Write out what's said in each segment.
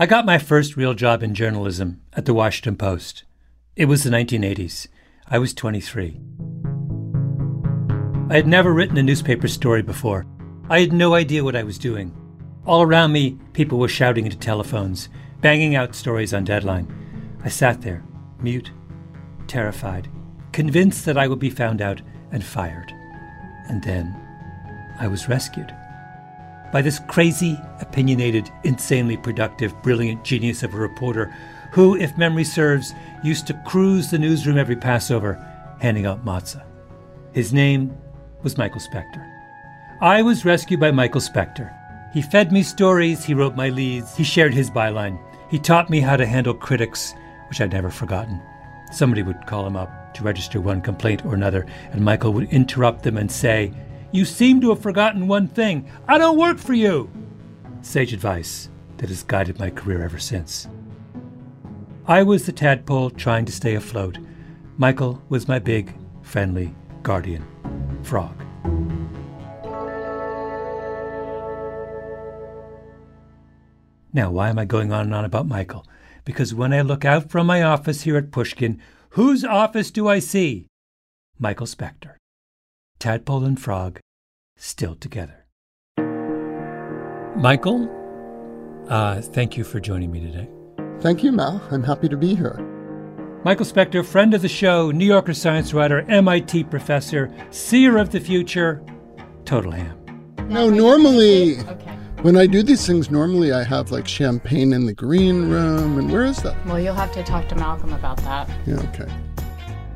I got my first real job in journalism at the Washington Post. It was the 1980s. I was 23. I had never written a newspaper story before. I had no idea what I was doing. All around me, people were shouting into telephones, banging out stories on deadline. I sat there, mute, terrified, convinced that I would be found out and fired. And then I was rescued by this crazy, opinionated, insanely productive, brilliant genius of a reporter who, if memory serves, used to cruise the newsroom every Passover handing out matzah. His name was Michael Specter. I was rescued by Michael Specter. He fed me stories, he wrote my leads, he shared his byline. He taught me how to handle critics, which I'd never forgotten. Somebody would call him up to register one complaint or another, and Michael would interrupt them and say, you seem to have forgotten one thing. I don't work for you. Sage advice that has guided my career ever since. I was the tadpole trying to stay afloat. Michael was my big, friendly guardian frog. Now, why am I going on and on about Michael? Because when I look out from my office here at Pushkin, whose office do I see? Michael Specter. Tadpole and Frog still together. Michael, uh, thank you for joining me today. Thank you, Mal. I'm happy to be here. Michael Specter, friend of the show, New Yorker science writer, MIT professor, seer of the future, total ham. No, normally, okay. when I do these things, normally I have like champagne in the green room. And where is that? Well, you'll have to talk to Malcolm about that. Yeah, okay.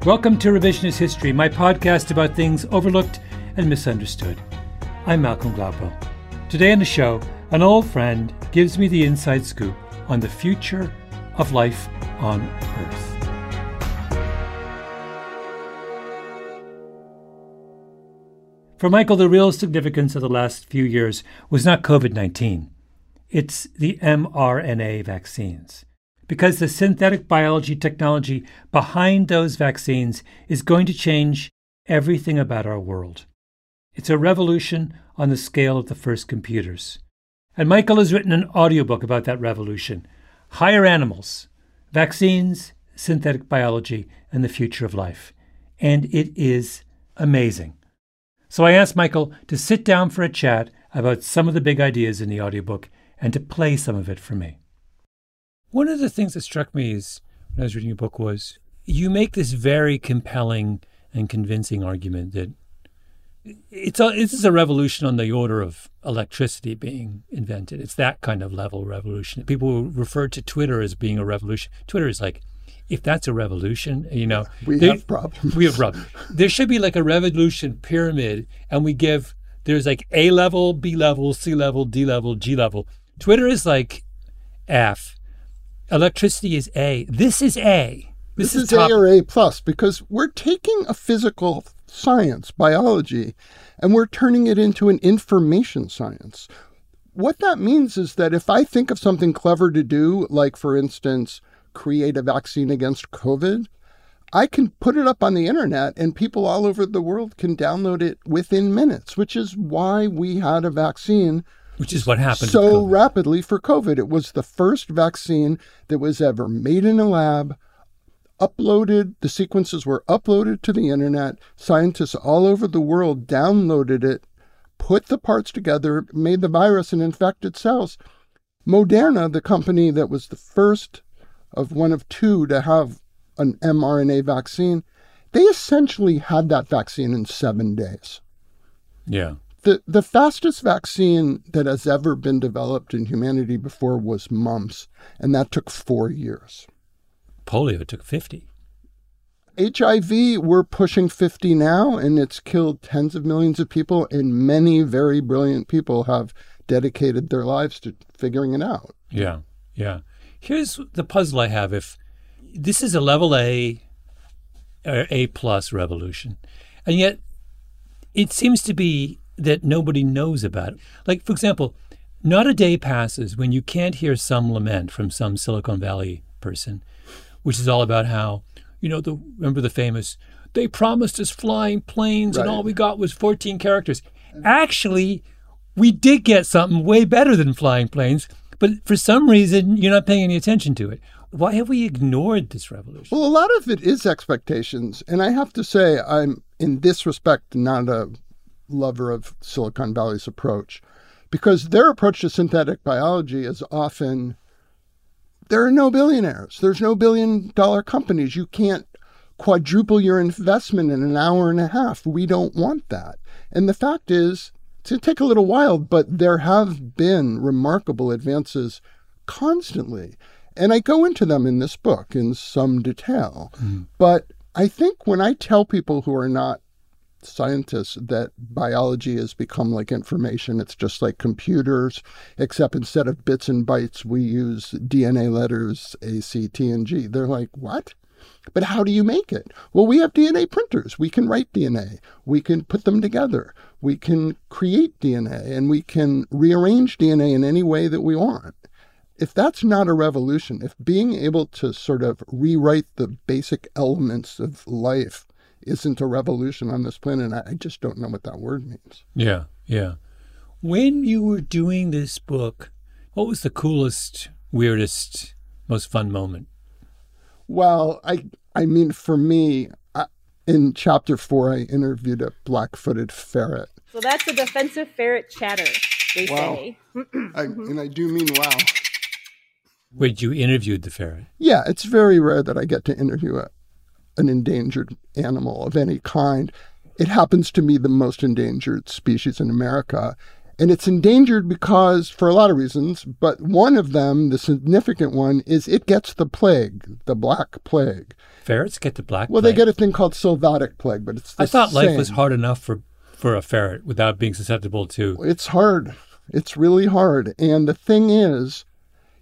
Welcome to Revisionist History, my podcast about things overlooked and misunderstood. I'm Malcolm Gladwell. Today on the show, an old friend gives me the inside scoop on the future of life on Earth. For Michael, the real significance of the last few years was not COVID 19, it's the mRNA vaccines because the synthetic biology technology behind those vaccines is going to change everything about our world. It's a revolution on the scale of the first computers. And Michael has written an audiobook about that revolution Higher Animals, Vaccines, Synthetic Biology, and the Future of Life. And it is amazing. So I asked Michael to sit down for a chat about some of the big ideas in the audiobook and to play some of it for me. One of the things that struck me is when I was reading your book was you make this very compelling and convincing argument that it's a, this is a revolution on the order of electricity being invented. It's that kind of level revolution. People refer to Twitter as being a revolution. Twitter is like, if that's a revolution, you know, we there, have problems. We have problems. There should be like a revolution pyramid, and we give there's like A level, B level, C level, D level, G level Twitter is like F. Electricity is A. This is A. This, is, top. A or A plus because we're taking a physical science, biology, and we're turning it into an information science. What that means is that if I think of something clever to do, like for instance, create a vaccine against COVID, I can put it up on the internet and people all over the world can download it within minutes, which is why we had a vaccine Which is what happened. with so rapidly for COVID. It was the first vaccine that was ever made in a lab, uploaded, the sequences were uploaded to the internet. Scientists all over the world downloaded it, put the parts together, made the virus and infected cells. Moderna, the company that was the first of one of two to have an mRNA vaccine, they essentially had that vaccine in seven days yeah. The the fastest vaccine that has ever been developed in humanity before was mumps, and that took four years. Polio took 50. HIV, we're pushing 50 now, and it's killed tens of millions of people, and many very brilliant people have dedicated their lives to figuring it out. Yeah. Yeah. Here's the puzzle I have. If this is a level A or A plus revolution, and yet it seems to be that nobody knows about. Like, for example, not a day passes when you can't hear some lament from some Silicon Valley person, which is all about how, you know, the remember the famous, they promised us flying planes and all we got was 14 characters. Actually, we did get something way better than flying planes, but for some reason, you're not paying any attention to it. Why have we ignored this revolution? Well, a lot of it is expectations. And I have to say, I'm in this respect not a lover of Silicon Valley's approach because their approach to synthetic biology is often there are no billionaires, there's no billion dollar companies. You can't quadruple your investment in an hour and a half. We don't want that. And the fact is, it's going to take a little while, but there have been remarkable advances constantly. And I go into them in this book in some detail. Mm-hmm. But I think when I tell people who are not scientists that biology has become like information, it's just like computers, except instead of bits and bytes, we use DNA letters A, C, T, and G. They're like, what? But how do you make it? Well, we have DNA printers. We can write DNA. We can put them together. We can create DNA and we can rearrange DNA in any way that we want. If that's not a revolution, if being able to sort of rewrite the basic elements of life isn't a revolution on this planet, I I just don't know what that word means. Yeah, yeah. When you were doing this book, what was the coolest, weirdest, most fun moment? Well, I I mean, for me, I, in chapter four, I interviewed a black-footed ferret. So that's a defensive ferret chatter, they Wow. say. I, and I do mean wow. Wait, you interviewed the ferret. Yeah, it's very rare that I get to interview a, an endangered animal of any kind. It happens to be the most endangered species in America. And it's endangered because, for a lot of reasons, but one of them, the significant one, is it gets the plague, the black plague. Ferrets get the black plague. Well, plague? they get a thing called sylvatic plague, but it's the I thought life was hard enough for, for a ferret without being susceptible to. It's hard. It's really hard. And the thing is,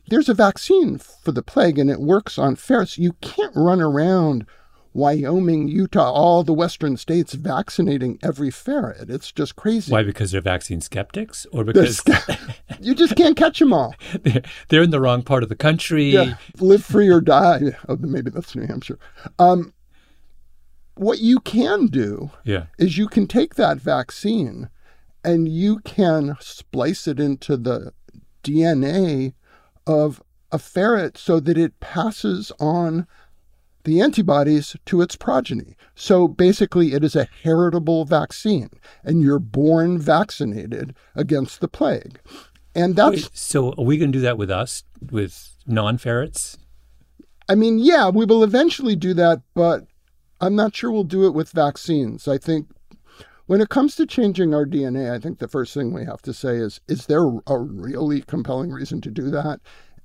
there's a vaccine for the plague and it works on ferrets. You can't run around Wyoming, Utah, all the western states vaccinating every ferret. It's just crazy. Why? Because they're vaccine skeptics, or because you just can't catch them all. they're, they're in the wrong part of the country. Yeah, live free or die. Oh, maybe that's New Hampshire. Um, what you can do Yeah. is you can take that vaccine and you can splice it into the DNA of a ferret so that it passes on the antibodies to its progeny. So basically, it is a heritable vaccine, and you're born vaccinated against the plague. And that's, Wait, so are we going to do that with us, with non-ferrets? I mean, yeah, we will eventually do that, but I'm not sure we'll do it with vaccines. I think when it comes to changing our DNA, I think the first thing we have to say is is there a really compelling reason to do that?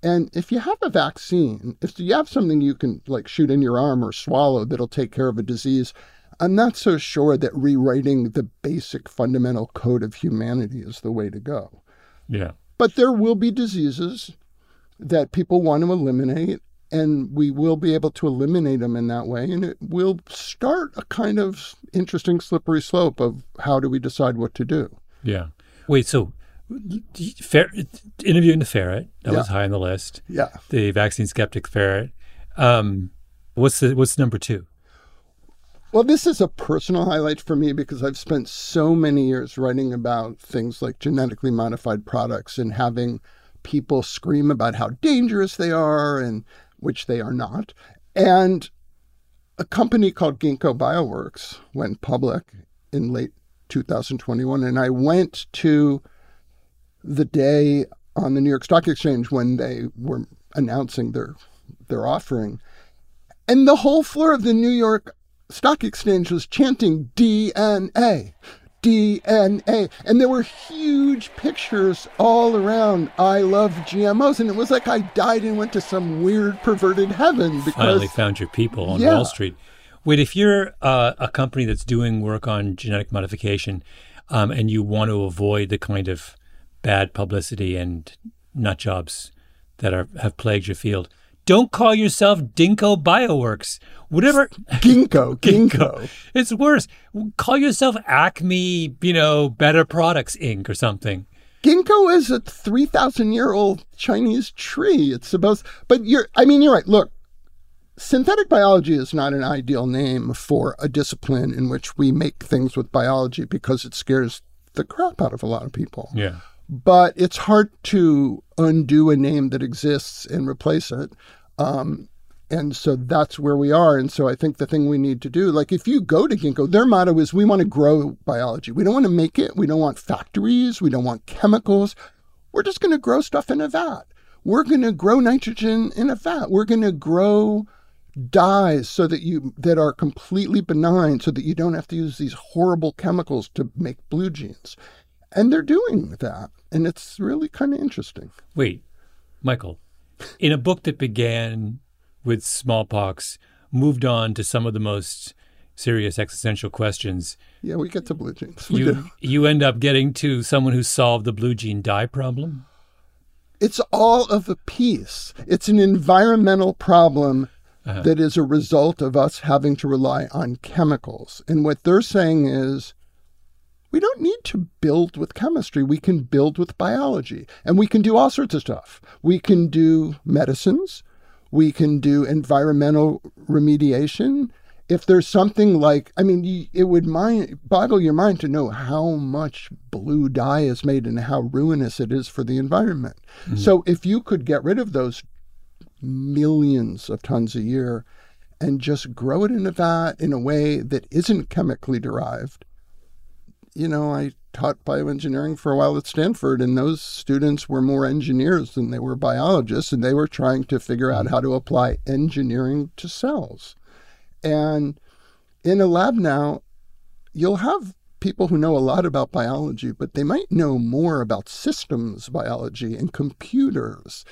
And if you have a vaccine, if you have something you can like shoot in your arm or swallow that'll take care of a disease, I'm not so sure that rewriting the basic fundamental code of humanity is the way to go. Yeah. But there will be diseases that people want to eliminate, and we will be able to eliminate them in that way. And it will start a kind of interesting slippery slope of how do we decide what to do. Yeah. Wait, so fer- interviewing the ferret, that Yeah. was high on the list. Yeah. The vaccine skeptic ferret. Um, what's the what's number two? Well, this is a personal highlight for me because I've spent so many years writing about things like genetically modified products and having people scream about how dangerous they are and which they are not. And a company called Ginkgo Bioworks went public in late 2021 and I went to the day on the New York Stock Exchange when they were announcing their their offering and the whole floor of the New York Stock Exchange was chanting DNA, DNA. And there were huge pictures all around, I love GMOs. And it was like I died and went to some weird perverted heaven because I Finally found your people on Yeah. Wall Street. Wait, if you're uh, a company that's doing work on genetic modification um, and you want to avoid the kind of bad publicity and nut jobs that are have plagued your field, don't call yourself Dinko Bioworks. Whatever. ginkgo, ginkgo. It's worse. Call yourself Acme, you know, Better Products Inc. or something. Ginkgo is a 3,000 year old Chinese tree. It's supposed, but you're, I mean, you're right. Look, synthetic biology is not an ideal name for a discipline in which we make things with biology because it scares the crap out of a lot of people. Yeah. But it's hard to undo a name that exists and replace it. Um, and so that's where we are. And so I think the thing we need to do, like if you go to Ginkgo, their motto is we want to grow biology. We don't want to make it. We don't want factories. We don't want chemicals. We're just going to grow stuff in a vat. We're going to grow nitrogen in a vat. We're going to grow dyes so that you that are completely benign so that you don't have to use these horrible chemicals to make blue jeans. And they're doing that. And it's really kind of interesting. Wait, Michael, in a book that began with smallpox, moved on to some of the most serious existential questions, Yeah, we get to blue jeans. We you do. you end up getting to someone who solved the blue jean dye problem. It's all of a piece. It's an environmental problem uh-huh. that is a result of us having to rely on chemicals. And what they're saying is we don't need to build with chemistry. We can build with biology. And we can do all sorts of stuff. We can do medicines. We can do environmental remediation. If there's something like, I mean, it would mind, boggle your mind to know how much blue dye is made and how ruinous it is for the environment. Mm-hmm. So if you could get rid of those millions of tons a year and just grow it in a vat in a way that isn't chemically derived. You know, I taught bioengineering for a while at Stanford, and those students were more engineers than they were biologists, and they were trying to figure out how to apply engineering to cells. And in a lab now, you'll have people who know a lot about biology, but they might know more about systems biology and computers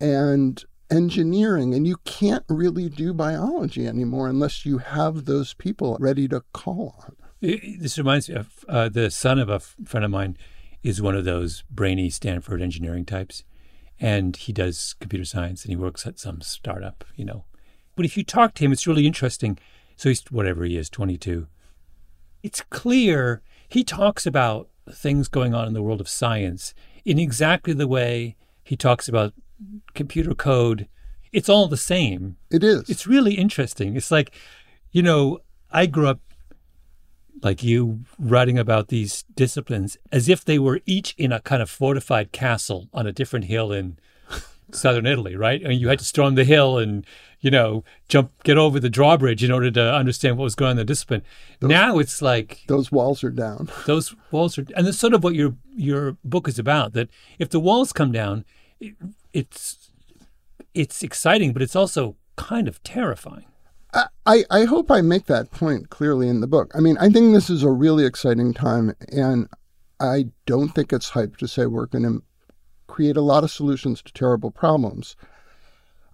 and engineering. And you can't really do biology anymore unless you have those people ready to call on. This reminds me of uh, the son of a friend of mine is one of those brainy Stanford engineering types, and he does computer science and he works at some startup, you know. But if you talk to him, it's really interesting. So he's whatever he is, twenty two. It's clear he talks about things going on in the world of science in exactly the way he talks about computer code. It's all the same. It is. It's really interesting. It's like, you know, I grew up like you writing about these disciplines as if they were each in a kind of fortified castle on a different hill in southern Italy, right? And you had to storm the hill and, you know, jump, get over the drawbridge in order to understand what was going on in the discipline. now it's like those walls are down. those walls are, and that's sort of what your your book is about. That if the walls come down, it, it's it's exciting, but it's also kind of terrifying. I, I hope I make that point clearly in the book. I mean, I think this is a really exciting time, and I don't think it's hype to say we're going to create a lot of solutions to terrible problems.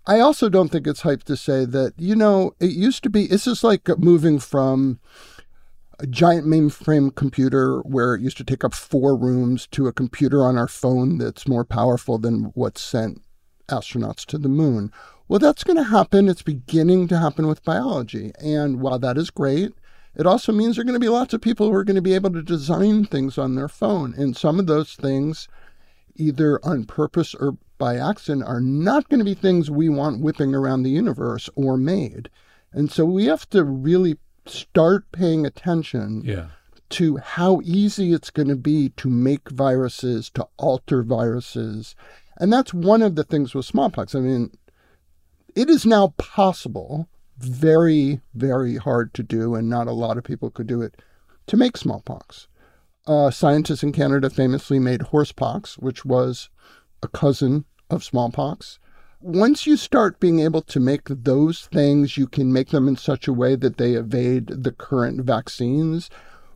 I also don't think it's hype to say that, you know, it used to be, it's just like moving from a giant mainframe computer where it used to take up four rooms to a computer on our phone that's more powerful than what sent astronauts to the moon. Well, that's going to happen. It's beginning to happen with biology. And while that is great, it also means there are going to be lots of people who are going to be able to design things on their phone. And some of those things, either on purpose or by accident, are not going to be things we want whipping around the universe or made. And so we have to really start paying attention Yeah. to how easy it's going to be to make viruses, to alter viruses. And that's one of the things with smallpox. I mean, it is now possible, very, very hard to do, and not a lot of people could do it, to make smallpox. Uh, scientists in Canada famously made horsepox, which was a cousin of smallpox. Once you start being able to make those things, you can make them in such a way that they evade the current vaccines.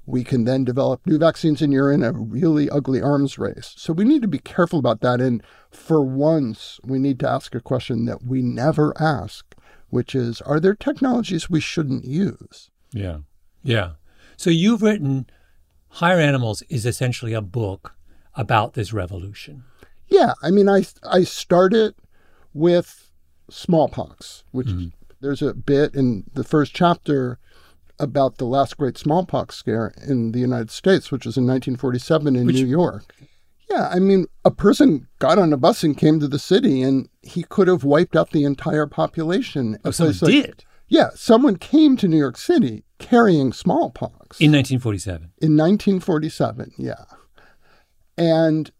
We can then develop new vaccines, and you're in a really ugly arms race. So we need to be careful about that. And for once, we need to ask a question that we never ask, which is Are there technologies we shouldn't use? Yeah. Yeah. So you've written Higher Animals is essentially a book about this revolution. Yeah, I mean, I I started with smallpox, which mm-hmm. there's a bit in the first chapter about the last great smallpox scare in the United States, which was in 1947 in Which- New York. Yeah, I mean, a person got on a bus and came to the city, and he could have wiped out the entire population. Oh, someone like- did Yeah, someone came to New York City carrying smallpox in 1947. in 1947. Yeah. And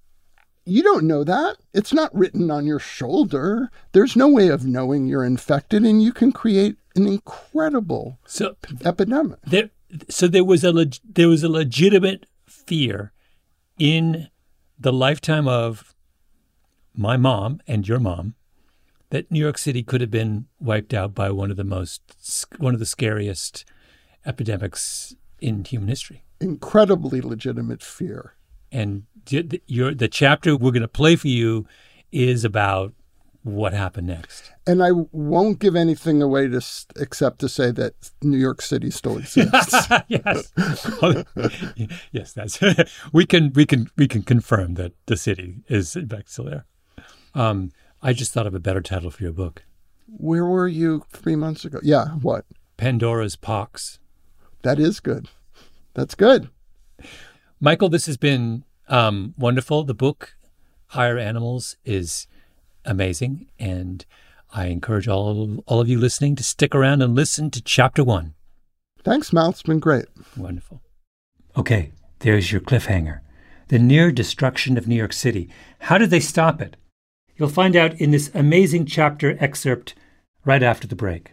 you don't know that. It's not written on your shoulder. There's no way of knowing you're infected, and you can create an incredible So epidemic. there, so there was a leg, there was a legitimate fear in the lifetime of my mom and your mom that New York City could have been wiped out by one of the most one of the scariest epidemics in human history. Incredibly legitimate fear. And the, your, the chapter we're going to play for you is about what happened next. And I won't give anything away to, except to say that New York City still exists. yes, yes, that's we can we can we can confirm that the city is in fact still there. Um, I just thought of a better title for your book: Where were you three months ago? Yeah, what? Pandora's Pox. That is good. That's good. Michael, this has been um, wonderful. The book Higher Animals is amazing, and I encourage all all of you listening to stick around and listen to Chapter One. Thanks, Mal. It's been great. Wonderful. Okay, there's your cliffhanger. The near destruction of New York City. How did they stop it? You'll find out in this amazing chapter excerpt right after the break.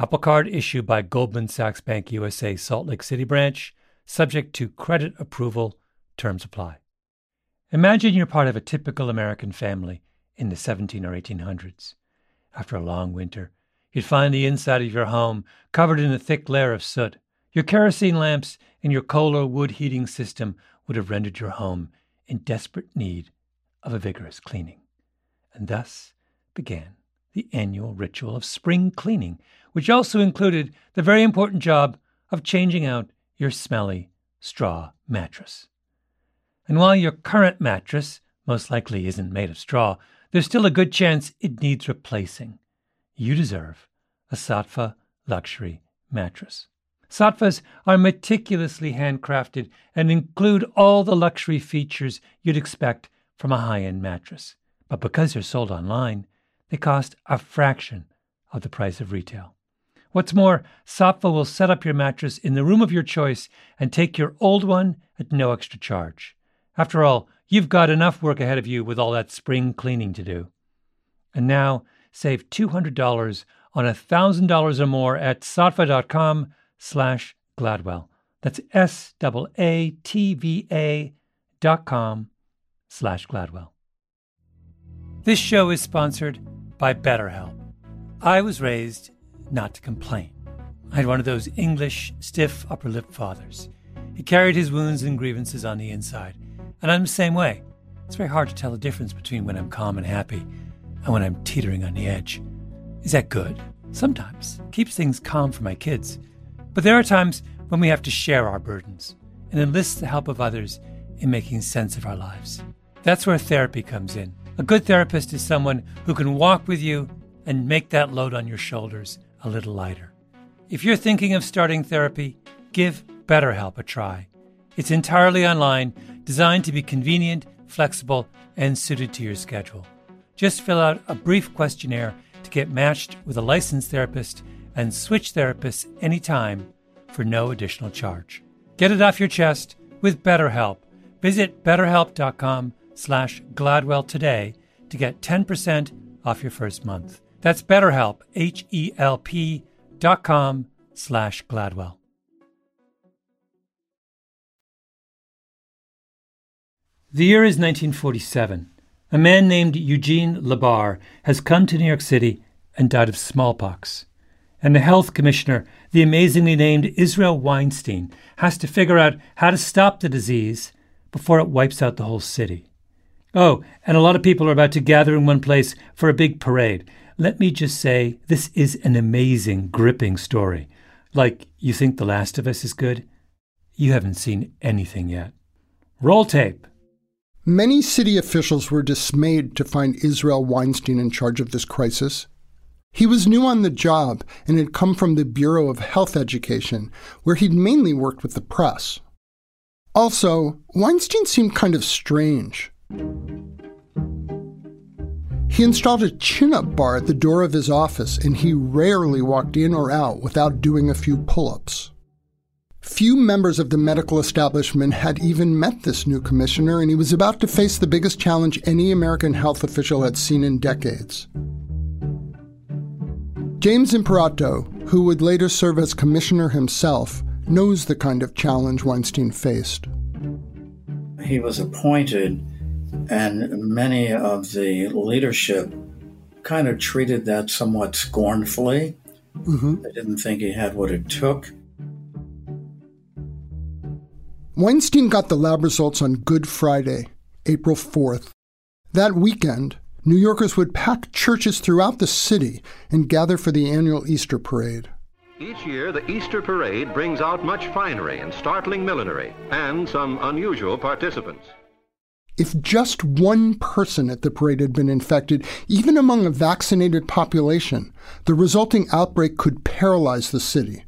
Apple Card issued by Goldman Sachs Bank USA Salt Lake City branch, subject to credit approval, terms apply. Imagine you're part of a typical American family in the 17 or 1800s. After a long winter, you'd find the inside of your home covered in a thick layer of soot. Your kerosene lamps and your coal or wood heating system would have rendered your home in desperate need of a vigorous cleaning. And thus began the annual ritual of spring cleaning, which also included the very important job of changing out your smelly straw mattress. And while your current mattress most likely isn't made of straw, there's still a good chance it needs replacing. You deserve a Saatva luxury mattress. Saatvas are meticulously handcrafted and include all the luxury features you'd expect from a high end mattress. But because they're sold online, they cost a fraction of the price of retail. What's more, Saatva will set up your mattress in the room of your choice and take your old one at no extra charge. After all, you've got enough work ahead of you with all that spring cleaning to do. And now, save $200 on $1,000 or more at saatva.com slash Gladwell. That's S-A-A-T-V-A dot com slash Gladwell. This show is sponsored by BetterHelp. I was raised not to complain. I had one of those English, stiff upper lip fathers. He carried his wounds and grievances on the inside, and I'm the same way. It's very hard to tell the difference between when I'm calm and happy and when I'm teetering on the edge. Is that good? Sometimes. It Keeps things calm for my kids. But there are times when we have to share our burdens and enlist the help of others in making sense of our lives. That's where therapy comes in. A good therapist is someone who can walk with you and make that load on your shoulders a little lighter. If you're thinking of starting therapy, give BetterHelp a try. It's entirely online, designed to be convenient, flexible, and suited to your schedule. Just fill out a brief questionnaire to get matched with a licensed therapist and switch therapists anytime for no additional charge. Get it off your chest with BetterHelp. Visit betterhelp.com slash Gladwell today to get 10% off your first month. That's BetterHelp, H-E-L-P dot com slash Gladwell. The year is 1947. A man named Eugene Labar has come to New York City and died of smallpox. And the health commissioner, the amazingly named Israel Weinstein, has to figure out how to stop the disease before it wipes out the whole city. Oh, and a lot of people are about to gather in one place for a big parade. Let me just say, this is an amazing, gripping story. Like, you think The Last of Us is good? You haven't seen anything yet. Roll tape. Many city officials were dismayed to find Israel Weinstein in charge of this crisis. He was new on the job and had come from the Bureau of Health Education, where he'd mainly worked with the press. Also, Weinstein seemed kind of strange. He installed a chin up bar at the door of his office, and he rarely walked in or out without doing a few pull ups. Few members of the medical establishment had even met this new commissioner, and he was about to face the biggest challenge any American health official had seen in decades. James Imperato, who would later serve as commissioner himself, knows the kind of challenge Weinstein faced. He was appointed, and many of the leadership kind of treated that somewhat scornfully. Mm-hmm. They didn't think he had what it took. Weinstein got the lab results on Good Friday, April 4th. That weekend, New Yorkers would pack churches throughout the city and gather for the annual Easter parade. Each year, the Easter parade brings out much finery and startling millinery, and some unusual participants. If just one person at the parade had been infected, even among a vaccinated population, the resulting outbreak could paralyze the city.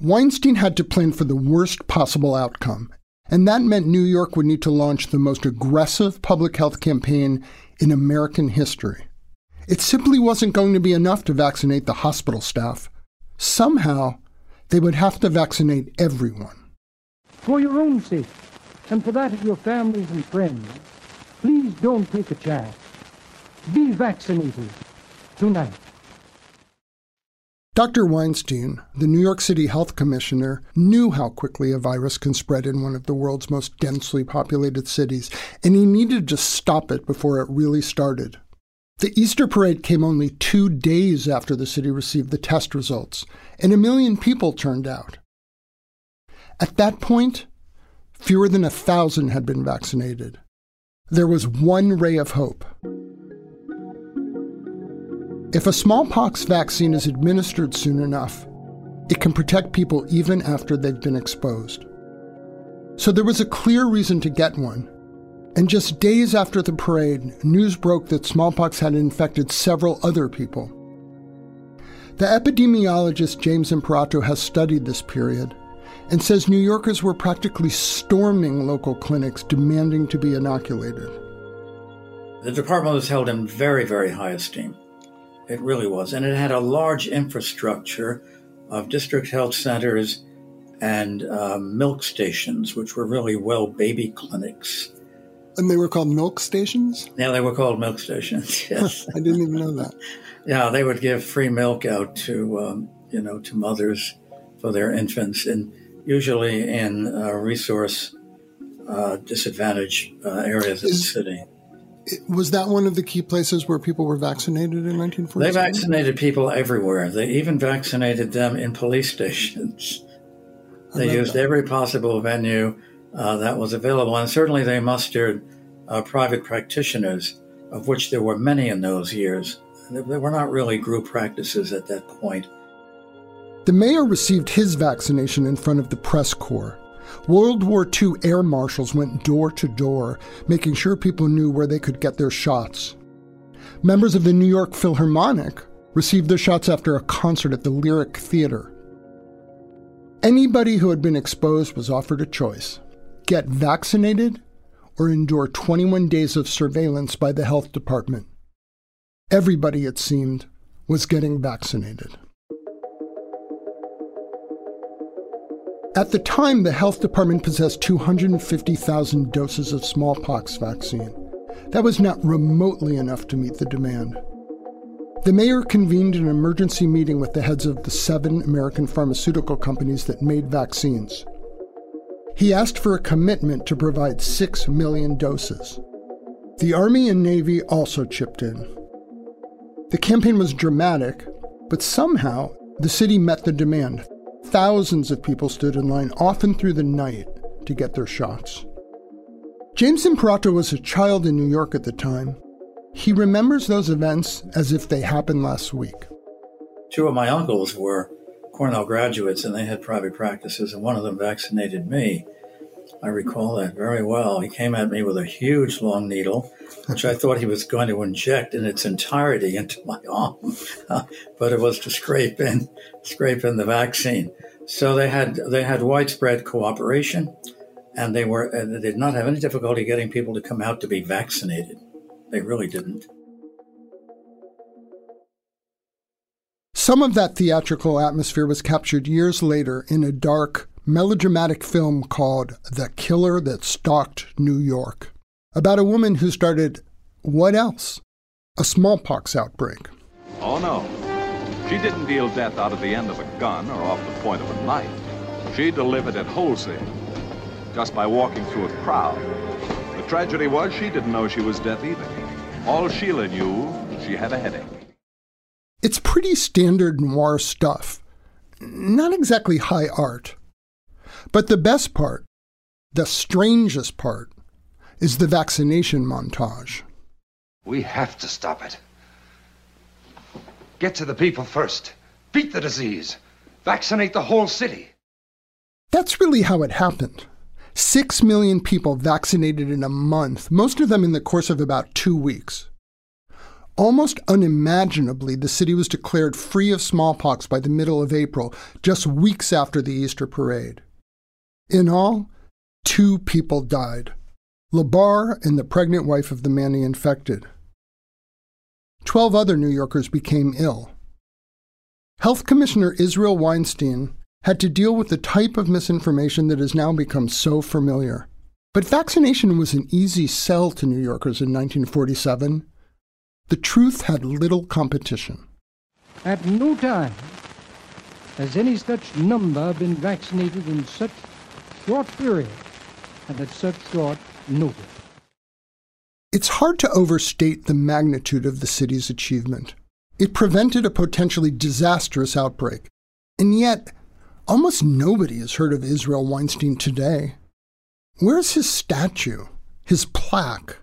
Weinstein had to plan for the worst possible outcome, and that meant New York would need to launch the most aggressive public health campaign in American history. It simply wasn't going to be enough to vaccinate the hospital staff. Somehow, they would have to vaccinate everyone. For your own sake, and for that of your families and friends, please don't take a chance. Be vaccinated tonight. Dr. Weinstein, the New York City Health Commissioner, knew how quickly a virus can spread in one of the world's most densely populated cities, and he needed to stop it before it really started. The Easter parade came only two days after the city received the test results, and a million people turned out. At that point, fewer than a thousand had been vaccinated. There was one ray of hope. If a smallpox vaccine is administered soon enough, it can protect people even after they've been exposed. So there was a clear reason to get one. And just days after the parade, news broke that smallpox had infected several other people. The epidemiologist James Imperato has studied this period and says New Yorkers were practically storming local clinics demanding to be inoculated. The department was held in very, very high esteem. It really was. And it had a large infrastructure of district health centers and um, milk stations, which were really well baby clinics. And they were called milk stations? Yeah, they were called milk stations. Yes. I didn't even know that. Yeah, they would give free milk out to, um, you know, to mothers for their infants, and usually in uh, resource uh, disadvantaged uh, areas of the city. Was that one of the key places where people were vaccinated in 1947? They vaccinated people everywhere. They even vaccinated them in police stations. They used that. every possible venue uh, that was available, and certainly they mustered uh, private practitioners, of which there were many in those years. They were not really group practices at that point. The mayor received his vaccination in front of the press corps. World War II air marshals went door to door, making sure people knew where they could get their shots. Members of the New York Philharmonic received their shots after a concert at the Lyric Theater. Anybody who had been exposed was offered a choice get vaccinated or endure 21 days of surveillance by the health department. Everybody, it seemed, was getting vaccinated. At the time, the health department possessed 250,000 doses of smallpox vaccine. That was not remotely enough to meet the demand. The mayor convened an emergency meeting with the heads of the seven American pharmaceutical companies that made vaccines. He asked for a commitment to provide 6 million doses. The Army and Navy also chipped in. The campaign was dramatic, but somehow the city met the demand. Thousands of people stood in line, often through the night, to get their shots. James Imperato was a child in New York at the time. He remembers those events as if they happened last week. Two of my uncles were Cornell graduates and they had private practices, and one of them vaccinated me. I recall that very well. He came at me with a huge long needle, which I thought he was going to inject in its entirety into my arm, but it was to scrape in, scrape in the vaccine. So they had they had widespread cooperation, and they were they did not have any difficulty getting people to come out to be vaccinated. They really didn't. Some of that theatrical atmosphere was captured years later in a dark, melodramatic film called The Killer That Stalked New York, about a woman who started what else? A smallpox outbreak. Oh no. She didn't deal death out of the end of a gun or off the point of a knife. She delivered it wholesale, just by walking through a crowd. The tragedy was she didn't know she was deaf either. All Sheila knew, she had a headache. It's pretty standard noir stuff. Not exactly high art. But the best part, the strangest part, is the vaccination montage. We have to stop it. Get to the people first. Beat the disease. Vaccinate the whole city. That's really how it happened. Six million people vaccinated in a month, most of them in the course of about two weeks. Almost unimaginably, the city was declared free of smallpox by the middle of April, just weeks after the Easter parade. In all, two people died Labar and the pregnant wife of the man he infected. Twelve other New Yorkers became ill. Health Commissioner Israel Weinstein had to deal with the type of misinformation that has now become so familiar. But vaccination was an easy sell to New Yorkers in 1947. The truth had little competition. At no time has any such number been vaccinated in such short period and at such short notice. It's hard to overstate the magnitude of the city's achievement. It prevented a potentially disastrous outbreak, and yet almost nobody has heard of Israel Weinstein today. Where's his statue, his plaque?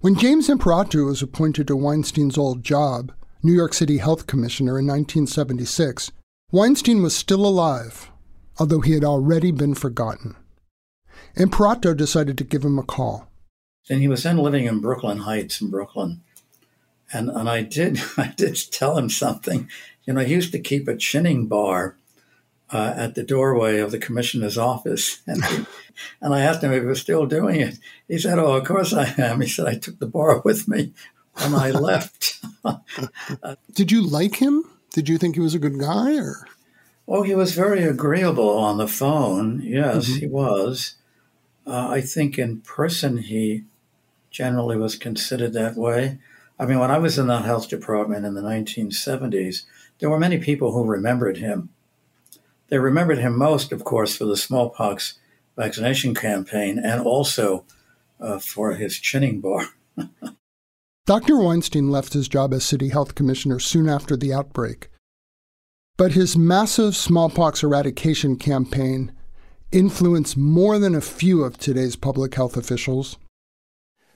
When James Imperato was appointed to Weinstein's old job, New York City Health Commissioner in 1976, Weinstein was still alive, although he had already been forgotten. Imperato decided to give him a call. And he was then living in Brooklyn Heights in Brooklyn. And, and I did I did tell him something. You know, he used to keep a chinning bar uh, at the doorway of the commissioner's office. And, he, and I asked him if he was still doing it. He said, Oh, of course I am. He said, I took the bar with me when I left. Did you like him? Did you think he was a good guy or? Oh, he was very agreeable on the phone. Yes, mm-hmm. he was. Uh, I think in person he generally was considered that way. I mean, when I was in the health department in the 1970s, there were many people who remembered him. They remembered him most, of course, for the smallpox vaccination campaign and also uh, for his chinning bar. Dr. Weinstein left his job as city health commissioner soon after the outbreak. But his massive smallpox eradication campaign influenced more than a few of today's public health officials.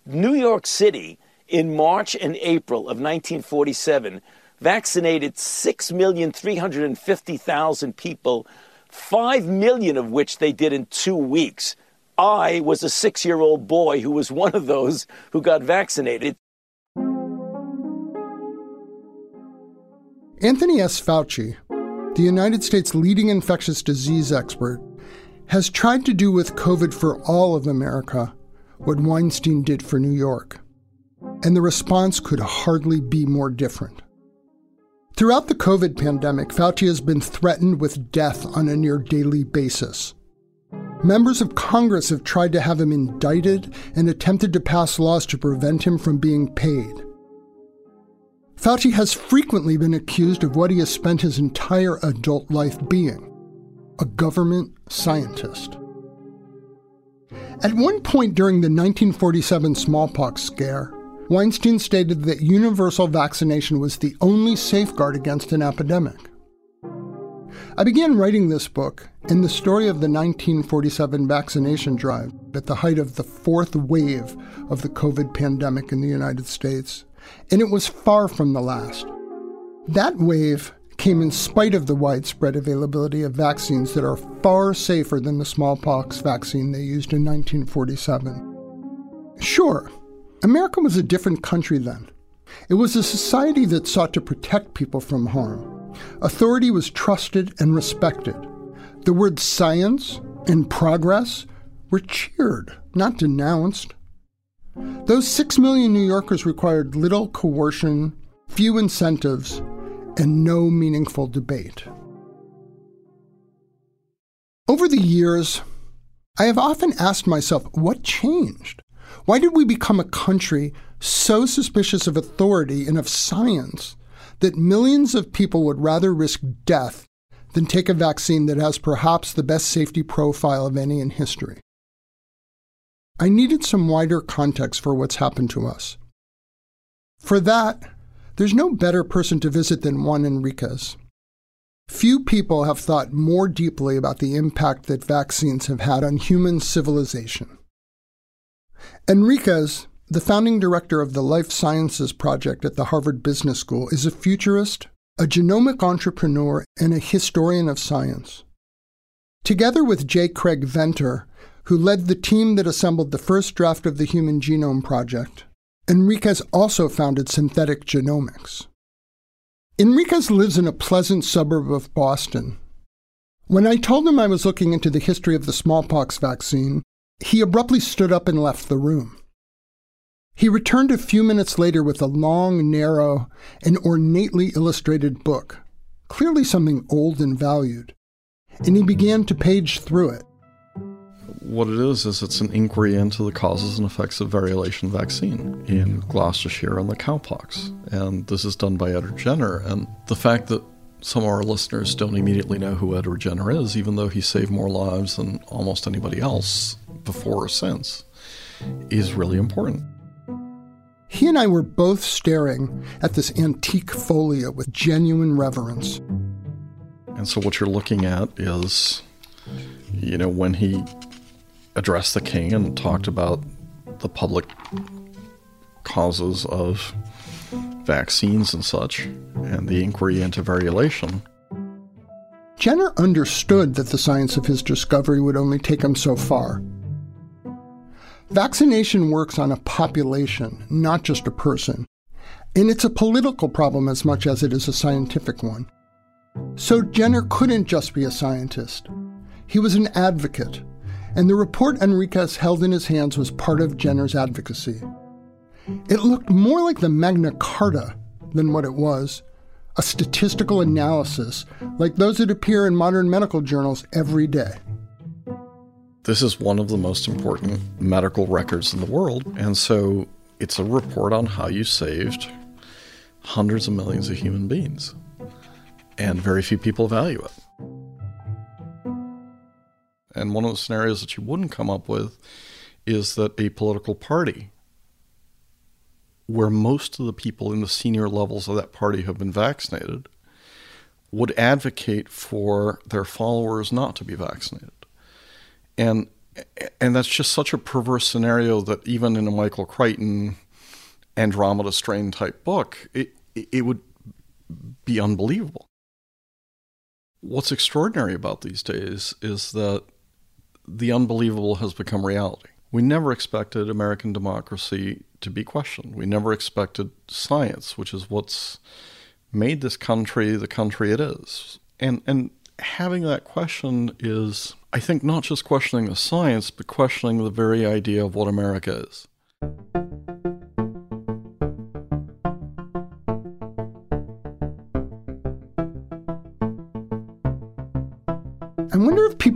New York City, in March and April of 1947, vaccinated 6,350,000 people, 5 million of which they did in two weeks. I was a six year old boy who was one of those who got vaccinated. Anthony S. Fauci, the United States' leading infectious disease expert, has tried to do with COVID for all of America what Weinstein did for New York. And the response could hardly be more different. Throughout the COVID pandemic, Fauci has been threatened with death on a near daily basis. Members of Congress have tried to have him indicted and attempted to pass laws to prevent him from being paid. Fauci has frequently been accused of what he has spent his entire adult life being a government scientist. At one point during the 1947 smallpox scare, Weinstein stated that universal vaccination was the only safeguard against an epidemic. I began writing this book in the story of the 1947 vaccination drive at the height of the fourth wave of the COVID pandemic in the United States, and it was far from the last. That wave came in spite of the widespread availability of vaccines that are far safer than the smallpox vaccine they used in 1947. Sure, America was a different country then. It was a society that sought to protect people from harm. Authority was trusted and respected. The words science and progress were cheered, not denounced. Those six million New Yorkers required little coercion, few incentives, and no meaningful debate. Over the years, I have often asked myself what changed? Why did we become a country so suspicious of authority and of science that millions of people would rather risk death than take a vaccine that has perhaps the best safety profile of any in history? I needed some wider context for what's happened to us. For that, there's no better person to visit than Juan Enriquez. Few people have thought more deeply about the impact that vaccines have had on human civilization. Enriquez, the founding director of the Life Sciences Project at the Harvard Business School, is a futurist, a genomic entrepreneur, and a historian of science. Together with J. Craig Venter, who led the team that assembled the first draft of the Human Genome Project, Enriquez also founded Synthetic Genomics. Enriquez lives in a pleasant suburb of Boston. When I told him I was looking into the history of the smallpox vaccine, he abruptly stood up and left the room. He returned a few minutes later with a long, narrow, and ornately illustrated book, clearly something old and valued, and he began to page through it what it is is it's an inquiry into the causes and effects of variolae vaccinae in Gloucestershire and the cowpox. And this is done by Edward Jenner. And the fact that some of our listeners don't immediately know who Edward Jenner is, even though he saved more lives than almost anybody else before or since, is really important. He and I were both staring at this antique folio with genuine reverence. And so, what you're looking at is, you know, when he addressed the king and talked about the public causes of vaccines and such, and the inquiry into variolation. Jenner understood that the science of his discovery would only take him so far. Vaccination works on a population, not just a person, and it's a political problem as much as it is a scientific one. So Jenner couldn't just be a scientist. He was an advocate, and the report Enriquez held in his hands was part of Jenner's advocacy. It looked more like the Magna Carta than what it was a statistical analysis like those that appear in modern medical journals every day. This is one of the most important medical records in the world, and so it's a report on how you saved hundreds of millions of human beings. And very few people value it. And one of the scenarios that you wouldn't come up with is that a political party where most of the people in the senior levels of that party have been vaccinated would advocate for their followers not to be vaccinated. And and that's just such a perverse scenario that even in a Michael Crichton Andromeda strain type book, it it would be unbelievable. What's extraordinary about these days is that the unbelievable has become reality. We never expected American democracy to be questioned. We never expected science, which is what's made this country the country it is. And and having that question is I think not just questioning the science, but questioning the very idea of what America is.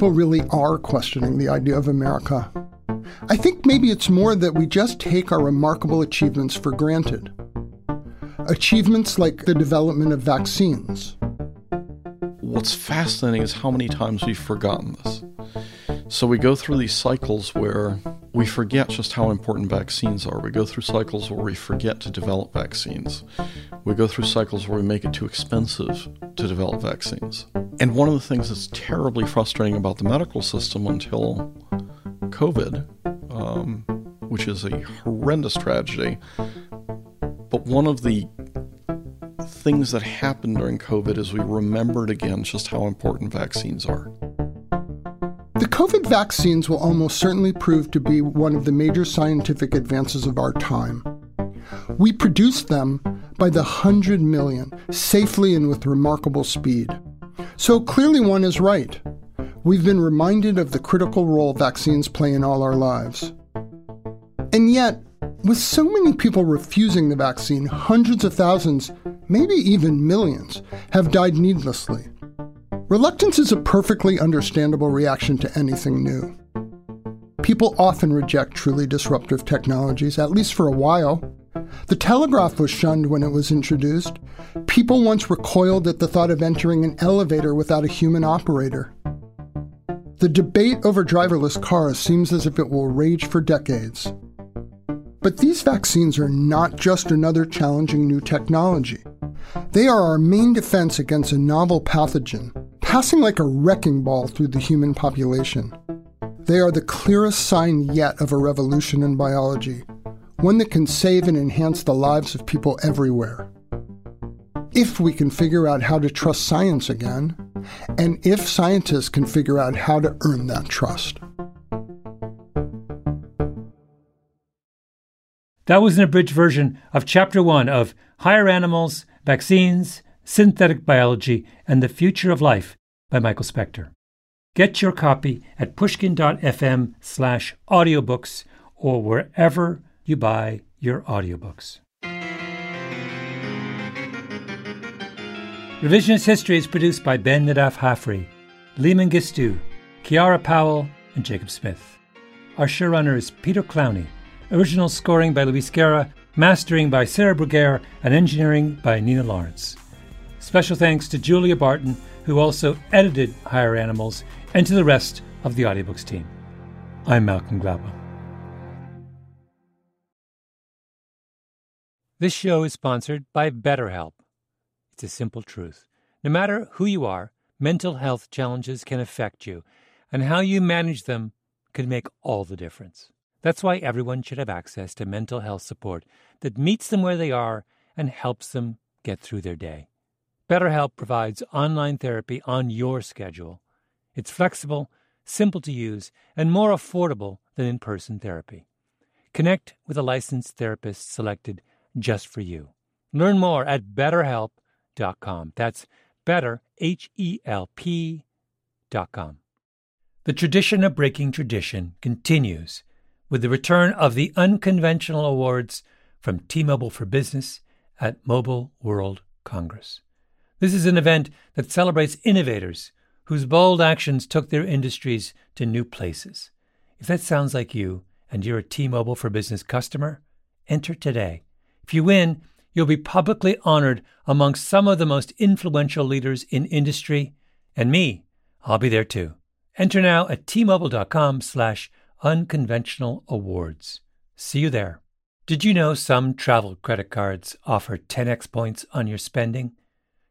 People really are questioning the idea of America. I think maybe it's more that we just take our remarkable achievements for granted. Achievements like the development of vaccines. What's fascinating is how many times we've forgotten this. So we go through these cycles where we forget just how important vaccines are. We go through cycles where we forget to develop vaccines. We go through cycles where we make it too expensive to develop vaccines. And one of the things that's terribly frustrating about the medical system until COVID, um, which is a horrendous tragedy, but one of the things that happened during COVID is we remembered again just how important vaccines are. The COVID vaccines will almost certainly prove to be one of the major scientific advances of our time. We produced them by the hundred million, safely and with remarkable speed. So clearly, one is right. We've been reminded of the critical role vaccines play in all our lives. And yet, with so many people refusing the vaccine, hundreds of thousands, maybe even millions, have died needlessly. Reluctance is a perfectly understandable reaction to anything new. People often reject truly disruptive technologies, at least for a while. The telegraph was shunned when it was introduced. People once recoiled at the thought of entering an elevator without a human operator. The debate over driverless cars seems as if it will rage for decades. But these vaccines are not just another challenging new technology. They are our main defense against a novel pathogen, passing like a wrecking ball through the human population. They are the clearest sign yet of a revolution in biology, one that can save and enhance the lives of people everywhere. If we can figure out how to trust science again, and if scientists can figure out how to earn that trust. That was an abridged version of Chapter 1 of Higher Animals, Vaccines, Synthetic Biology, and the Future of Life by Michael Specter. Get your copy at pushkin.fm slash audiobooks or wherever you buy your audiobooks. Revisionist History is produced by Ben Nadaf Hafri, Leeman Gistu, Kiara Powell, and Jacob Smith. Our showrunner is Peter Clowney. Original scoring by Luis Guerra, mastering by Sarah Bruguer, and engineering by Nina Lawrence. Special thanks to Julia Barton, who also edited Higher Animals, and to the rest of the audiobooks team. I'm Malcolm Gladwell. This show is sponsored by BetterHelp. It's a simple truth. No matter who you are, mental health challenges can affect you, and how you manage them can make all the difference. That's why everyone should have access to mental health support that meets them where they are and helps them get through their day. BetterHelp provides online therapy on your schedule. It's flexible, simple to use, and more affordable than in person therapy. Connect with a licensed therapist selected just for you. Learn more at betterhelp.com. That's better. The tradition of breaking tradition continues with the return of the unconventional awards from T Mobile for Business at Mobile World Congress. This is an event that celebrates innovators whose bold actions took their industries to new places. If that sounds like you and you're a T Mobile for Business customer, enter today. If you win, you'll be publicly honored amongst some of the most influential leaders in industry, and me, I'll be there too. Enter now at tmobile.com slash unconventional awards. See you there. Did you know some travel credit cards offer 10x points on your spending?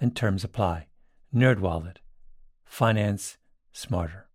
and terms apply. NerdWallet. Finance smarter.